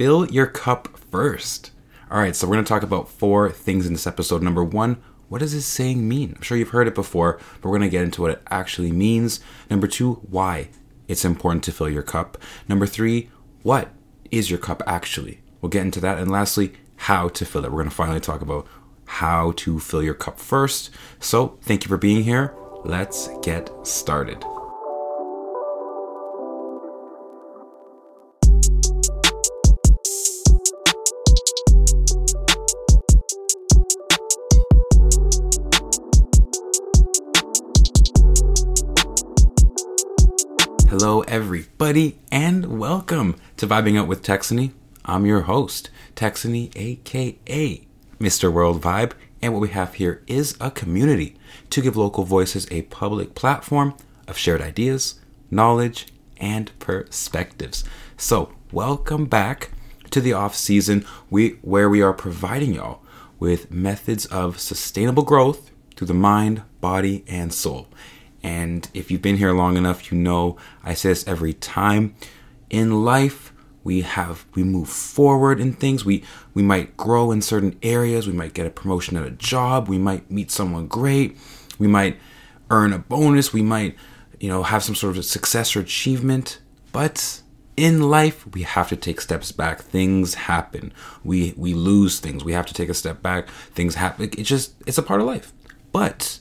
fill your cup first. All right, so we're going to talk about four things in this episode. Number one, what does this saying mean? I'm sure you've heard it before, but we're going to get into what it actually means. Number two, why it's important to fill your cup. Number three, what is your cup actually? We'll get into that. And lastly, how to fill it. We're going to finally talk about how to fill your cup first. So, thank you for being here. Let's get started. Hello, everybody, and welcome to Vibing Out with Texany. I'm your host, Texany, aka Mr. World Vibe, and what we have here is a community to give local voices a public platform of shared ideas, knowledge, and perspectives. So, welcome back to the off season, we, where we are providing y'all with methods of sustainable growth through the mind, body, and soul. And if you've been here long enough, you know I say this every time. In life, we have we move forward in things. We we might grow in certain areas. We might get a promotion at a job. We might meet someone great. We might earn a bonus. We might, you know, have some sort of success or achievement. But in life, we have to take steps back. Things happen. We we lose things. We have to take a step back. Things happen. It just it's a part of life. But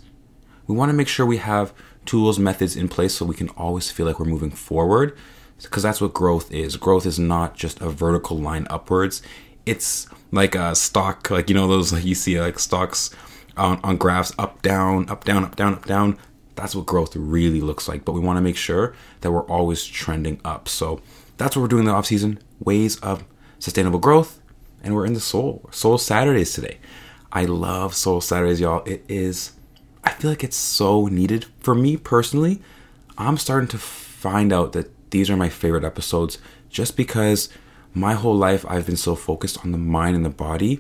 we want to make sure we have tools, methods in place so we can always feel like we're moving forward. Because that's what growth is. Growth is not just a vertical line upwards. It's like a stock, like you know those like you see like stocks on, on graphs up down, up down, up down, up down. That's what growth really looks like. But we want to make sure that we're always trending up. So that's what we're doing in the off season. Ways of sustainable growth, and we're in the Soul Soul Saturdays today. I love Soul Saturdays, y'all. It is I feel like it's so needed for me personally. I'm starting to find out that these are my favorite episodes just because my whole life I've been so focused on the mind and the body.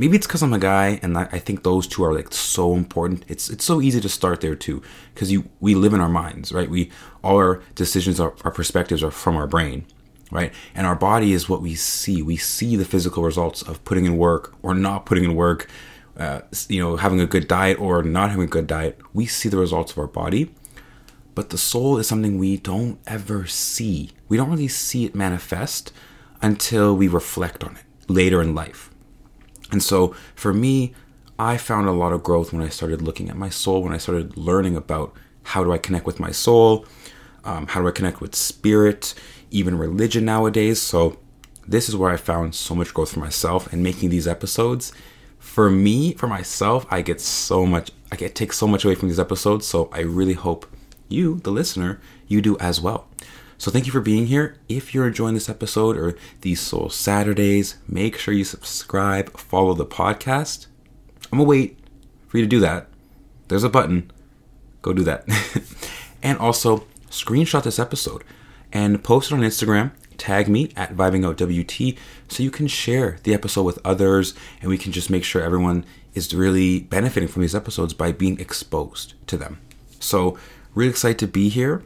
Maybe it's because I'm a guy, and I think those two are like so important. It's it's so easy to start there too, because you we live in our minds, right? We all our decisions, our, our perspectives are from our brain, right? And our body is what we see. We see the physical results of putting in work or not putting in work uh, you know, having a good diet or not having a good diet, we see the results of our body. But the soul is something we don't ever see. We don't really see it manifest until we reflect on it later in life. And so for me, I found a lot of growth when I started looking at my soul, when I started learning about how do I connect with my soul, um, how do I connect with spirit, even religion nowadays. So this is where I found so much growth for myself and making these episodes for me, for myself, I get so much, I get take so much away from these episodes. So I really hope you, the listener, you do as well. So thank you for being here. If you're enjoying this episode or these Soul Saturdays, make sure you subscribe, follow the podcast. I'm gonna wait for you to do that. There's a button. Go do that. and also screenshot this episode and post it on Instagram tag me at VibingOutWT so you can share the episode with others and we can just make sure everyone is really benefiting from these episodes by being exposed to them. So, really excited to be here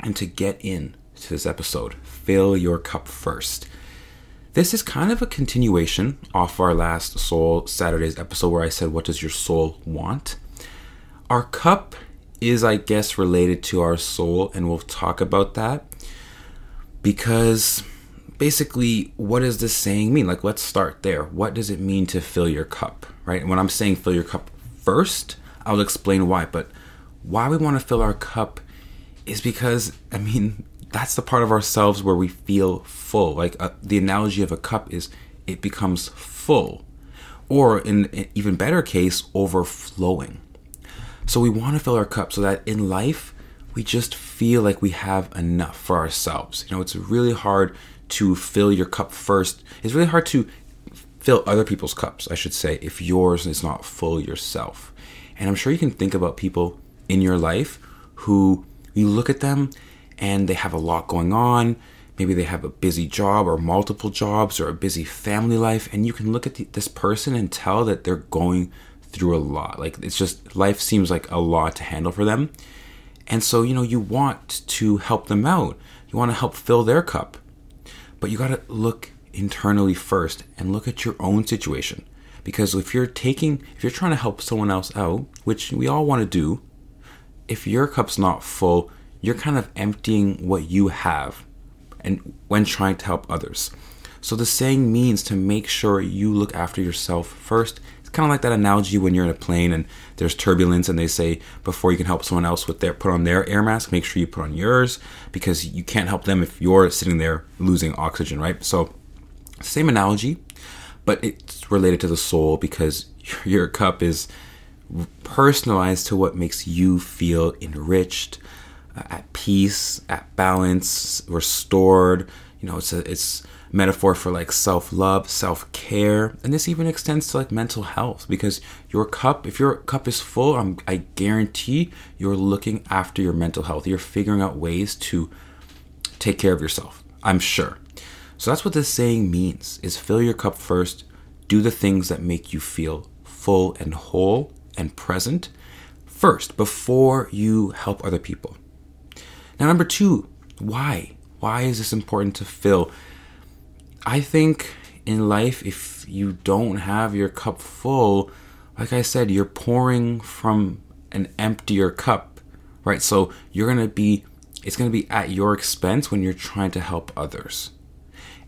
and to get in to this episode. Fill your cup first. This is kind of a continuation off our last Soul Saturdays episode where I said, What does your soul want? Our cup is, I guess, related to our soul, and we'll talk about that because basically what does this saying mean? Like let's start there. What does it mean to fill your cup right? When i'm saying fill your cup first i'll explain why. But why we want to fill our cup is because i mean that's the part of ourselves where we feel full. Like uh, the analogy of a cup is it becomes full or in an even better case overflowing. So we want to fill our cup so that in life we just feel like we have enough for ourselves. You know, it's really hard to fill your cup first. It's really hard to fill other people's cups, I should say, if yours is not full yourself. And I'm sure you can think about people in your life who you look at them and they have a lot going on. Maybe they have a busy job or multiple jobs or a busy family life. And you can look at the, this person and tell that they're going through a lot. Like it's just life seems like a lot to handle for them. And so, you know, you want to help them out. You want to help fill their cup. But you got to look internally first and look at your own situation. Because if you're taking, if you're trying to help someone else out, which we all want to do, if your cup's not full, you're kind of emptying what you have and when trying to help others. So the saying means to make sure you look after yourself first. It's kind of like that analogy when you're in a plane and there's turbulence and they say before you can help someone else with their put on their air mask, make sure you put on yours because you can't help them if you're sitting there losing oxygen, right? So same analogy, but it's related to the soul because your cup is personalized to what makes you feel enriched, uh, at peace, at balance, restored. You know, it's a it's metaphor for like self-love, self-care, and this even extends to like mental health because your cup, if your cup is full, I'm, I guarantee you're looking after your mental health. You're figuring out ways to take care of yourself. I'm sure. So that's what this saying means is fill your cup first, do the things that make you feel full and whole and present first before you help other people. Now, number two, why? Why is this important to fill? I think in life, if you don't have your cup full, like I said, you're pouring from an emptier cup, right? So you're going to be, it's going to be at your expense when you're trying to help others.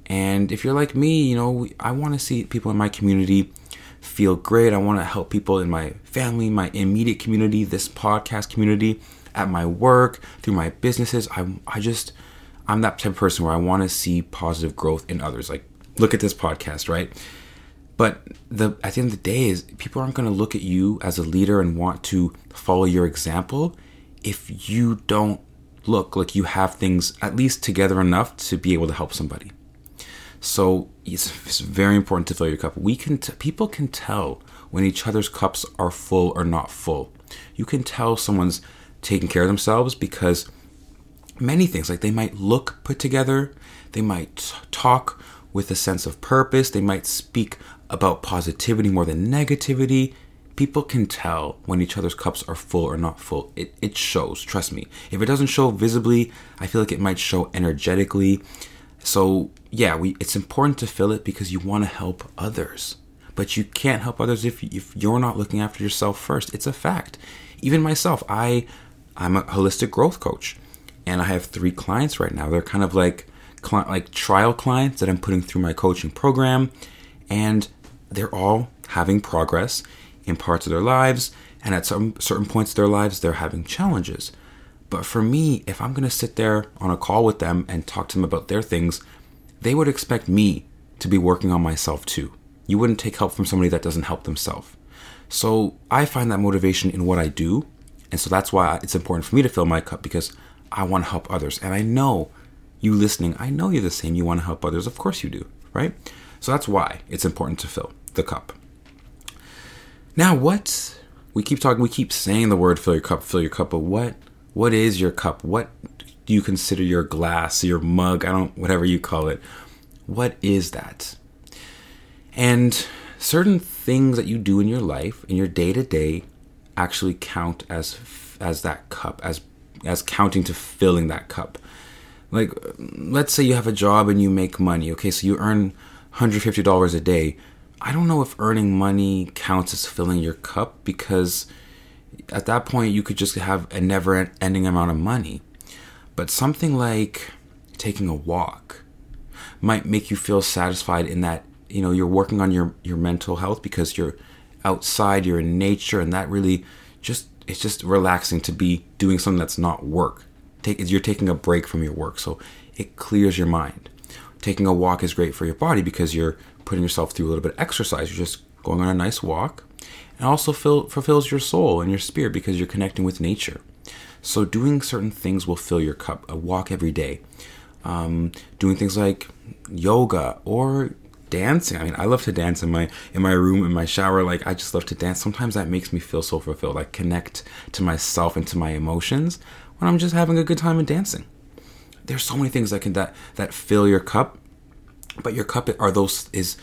And if you're like me, you know, I want to see people in my community feel great. I want to help people in my family, my immediate community, this podcast community, at my work, through my businesses. I, I just, I'm that type of person where I want to see positive growth in others. Like, look at this podcast, right? But the at the end of the day is people aren't going to look at you as a leader and want to follow your example if you don't look like you have things at least together enough to be able to help somebody. So it's, it's very important to fill your cup. We can t- people can tell when each other's cups are full or not full. You can tell someone's taking care of themselves because many things like they might look put together, they might talk with a sense of purpose, they might speak about positivity more than negativity. People can tell when each other's cups are full or not full. It, it shows, trust me. If it doesn't show visibly, I feel like it might show energetically. So yeah, we it's important to fill it because you want to help others. But you can't help others if if you're not looking after yourself first. It's a fact. Even myself, I I'm a holistic growth coach and I have 3 clients right now. They're kind of like like trial clients that I'm putting through my coaching program and they're all having progress in parts of their lives and at some certain points of their lives they're having challenges. But for me, if I'm going to sit there on a call with them and talk to them about their things, they would expect me to be working on myself too. You wouldn't take help from somebody that doesn't help themselves. So I find that motivation in what I do. And so that's why it's important for me to fill my cup because I want to help others. And I know you listening, I know you're the same. You want to help others. Of course you do, right? So that's why it's important to fill the cup. Now, what we keep talking, we keep saying the word fill your cup, fill your cup, but what what is your cup? What do you consider your glass, your mug? I don't, whatever you call it. What is that? And certain things that you do in your life, in your day to day, actually count as as that cup, as as counting to filling that cup. Like, let's say you have a job and you make money. Okay, so you earn $150 a day. I don't know if earning money counts as filling your cup because at that point you could just have a never ending amount of money. But something like taking a walk might make you feel satisfied in that, you know, you're working on your, your mental health because you're outside, you're in nature, and that really just it's just relaxing to be doing something that's not work. Take you're taking a break from your work, so it clears your mind. Taking a walk is great for your body because you're putting yourself through a little bit of exercise. You're just going on a nice walk and also fill, fulfills your soul and your spirit because you're connecting with nature. So, doing certain things will fill your cup. A walk every day, um, doing things like yoga or dancing. I mean, I love to dance in my in my room in my shower. Like, I just love to dance. Sometimes that makes me feel so fulfilled. I connect to myself and to my emotions when I'm just having a good time and dancing. There's so many things that can that that fill your cup, but your cup are those is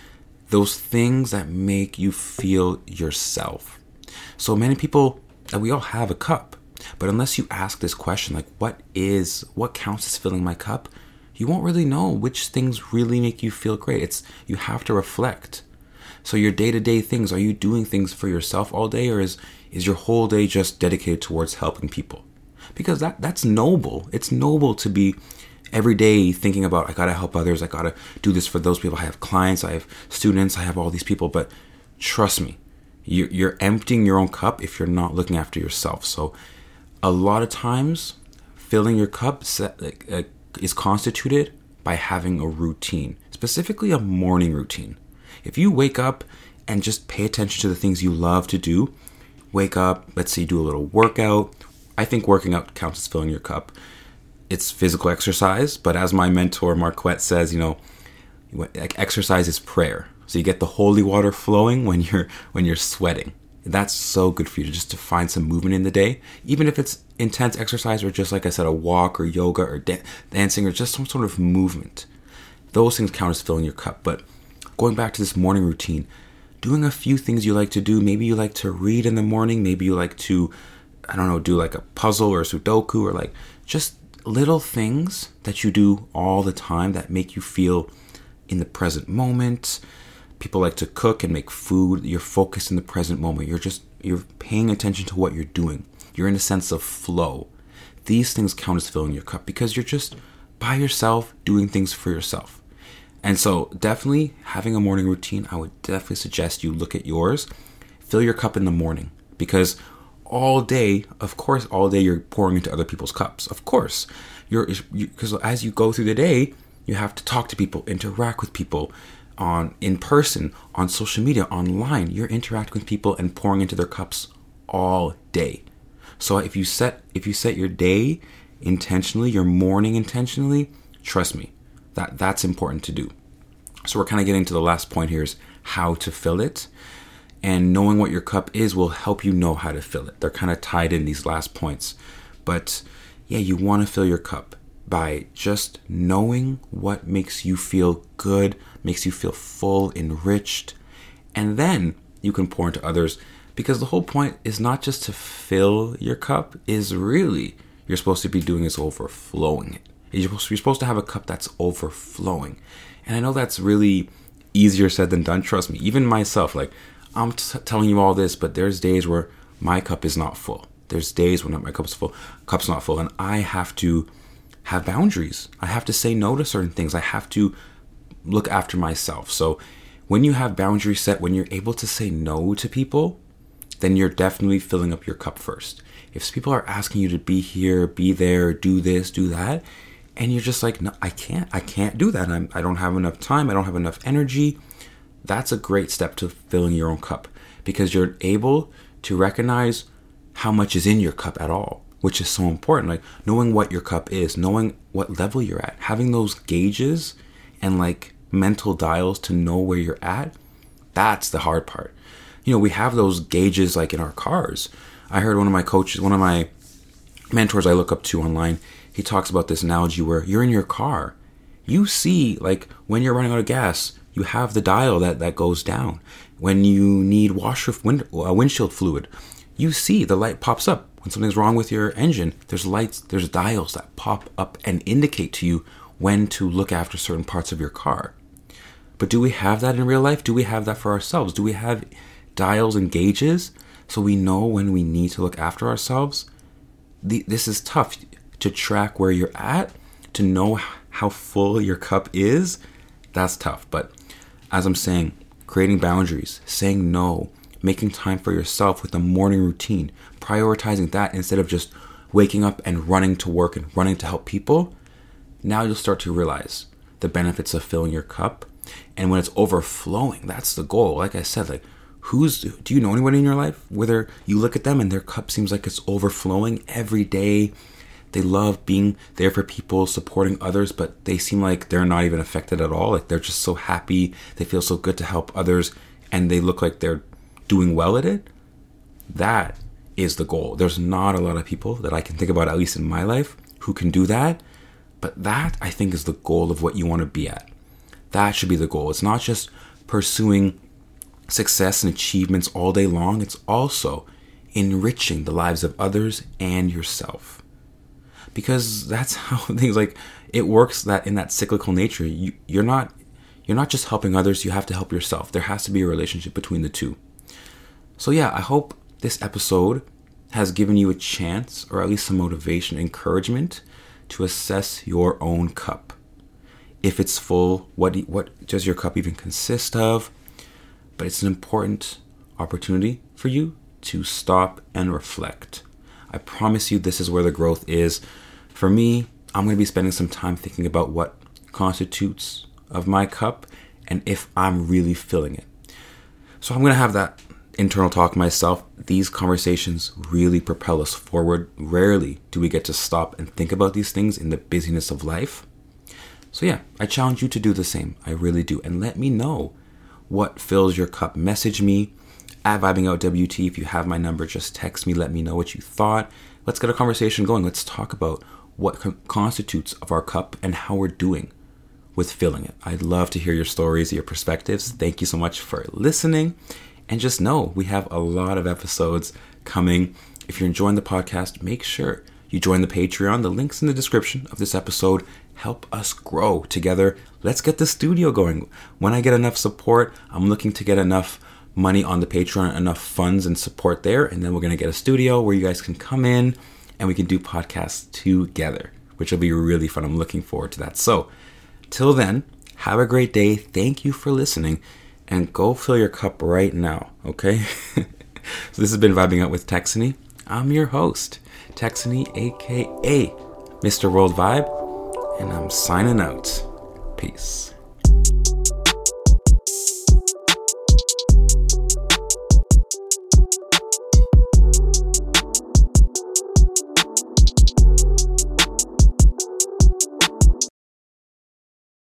those things that make you feel yourself. So many people, we all have a cup, but unless you ask this question, like, what is, what counts as filling my cup? You won't really know which things really make you feel great. It's you have to reflect. So your day-to-day things, are you doing things for yourself all day or is is your whole day just dedicated towards helping people? Because that that's noble. It's noble to be every day thinking about I got to help others, I got to do this for those people. I have clients, I have students, I have all these people, but trust me, you're, you're emptying your own cup if you're not looking after yourself. So a lot of times filling your cup uh, is constituted by having a routine, specifically a morning routine. If you wake up and just pay attention to the things you love to do, wake up, let's say do a little workout. I think working out counts as filling your cup. It's physical exercise, but as my mentor Marquette says, you know, exercise is prayer. So you get the holy water flowing when you're when you're sweating. That's so good for you just to find some movement in the day, even if it's intense exercise or just like I said, a walk or yoga or da- dancing or just some sort of movement. Those things count as filling your cup. But going back to this morning routine, doing a few things you like to do. Maybe you like to read in the morning. Maybe you like to, I don't know, do like a puzzle or a Sudoku or like just little things that you do all the time that make you feel in the present moment people like to cook and make food you're focused in the present moment. You're just you're paying attention to what you're doing. You're in a sense of flow. These things count as filling your cup because you're just by yourself doing things for yourself. And so definitely having a morning routine i would definitely suggest you look at yours. Fill your cup in the morning because all day of course all day you're pouring into other people's cups. Of course you're because you, as you go through the day you have to talk to people interact with people on in person, on social media, online. You're interacting with people and pouring into their cups all day. So if you set if you set your day intentionally, your morning intentionally, trust me, that that's important to do. So we're kind of getting to the last point here is how to fill it. And knowing what your cup is will help you know how to fill it. They're kind of tied in these last points. But yeah, you want to fill your cup by just knowing what makes you feel good, makes you feel full, enriched, and then you can pour into others because the whole point is not just to fill your cup is really you're supposed to be doing is overflowing it. You're supposed, to, have a cup that's overflowing. And i know that's really easier said than done trust me. Even myself like i'm t- telling you all this but there's days where my cup is not full. There's days when my cup's full cup's not full and i have to have boundaries i have to say no to certain things i have to look after myself. So when you have boundaries set, when you're able to say no to people, then you're definitely filling up your cup first. If people are asking you to be here, be there, do this, do that, and you're just like, no, I can't, I can't do that. I'm, I don't have enough time, I don't have enough energy. That's a great step to filling your own cup because you're able to recognize how much is in your cup at all, which is so important. Like knowing what your cup is, knowing what level you're at, having those gauges and like mental dials to know where you're at, that's the hard part. You know, we have those gauges like in our cars. I heard one of my coaches, one of my mentors I look up to online, he talks about this analogy where you're in your car. You see, like, when you're running out of gas, you have the dial that, that goes down. When you need washer wind, uh, windshield fluid, you see the light pops up. When something's wrong with your engine, there's lights, there's dials that pop up and indicate to you when to look after certain parts of your car. But do we have that in real life? Do we have that for ourselves? Do we have dials and gauges so we know when we need to look after ourselves? The, this is tough to track where you're at, to know how full your cup is. That's tough. But as I'm saying, creating boundaries, saying no, making time for yourself with a morning routine, prioritizing that instead of just waking up and running to work and running to help people, now you'll start to realize the benefits of filling your cup. And when it's overflowing, that's the goal. Like I said, like who's do you know anybody in your life whether you look at them and their cup seems like it's overflowing every day? They love being there for people supporting others but they seem like they're not even affected at all. Like they're just so happy. They feel so good to help others and they look like they're doing well at it that is the goal. There's not a lot of people that i can think about at least in my life who can do that but that i think is the goal of what you want to be at. That should be the goal. It's not just pursuing success and achievements all day long, it's also enriching the lives of others and yourself. because that's how things like it works that in that cyclical nature. You you're not you're not just helping others you have to help yourself. There has to be a relationship between the two so yeah i hope this episode has given you a chance or at least some motivation encouragement to assess your own cup. If it's full what what does your cup even consist of? But it's an important opportunity for you to stop and reflect. I promise you this is where the growth is. For me i'm going to be spending some time thinking about what constitutes of my cup and if i'm really filling it. So i'm going to have that internal talk myself these conversations really propel us forward rarely do we get to stop and think about these things in the busyness of life so, yeah, I challenge you to do the same. I really do. And let me know what fills your cup. Message me at Vibing Out WT. If you have my number, just text me. Let me know what you thought. Let's get a conversation going. Let's talk about what constitutes of our cup and how we're doing with filling it. I'd love to hear your stories, your perspectives. Thank you so much for listening. And just know we have a lot of episodes coming. If you're enjoying the podcast, make sure you join the Patreon. The link's in the description of this episode help us grow together. Let's get the studio going. When I get enough support, I'm looking to get enough money on the Patreon, enough funds and support there, and then we're going to get a studio where you guys can come in and we can do podcasts together, which will be really fun. I'm looking forward to that. So, till then, have a great day. Thank you for listening and go fill your cup right now, okay? so, this has been Vibing Out with Texany. I'm your host, Texany, aka Mr. World Vibe and I'm signing out. Peace.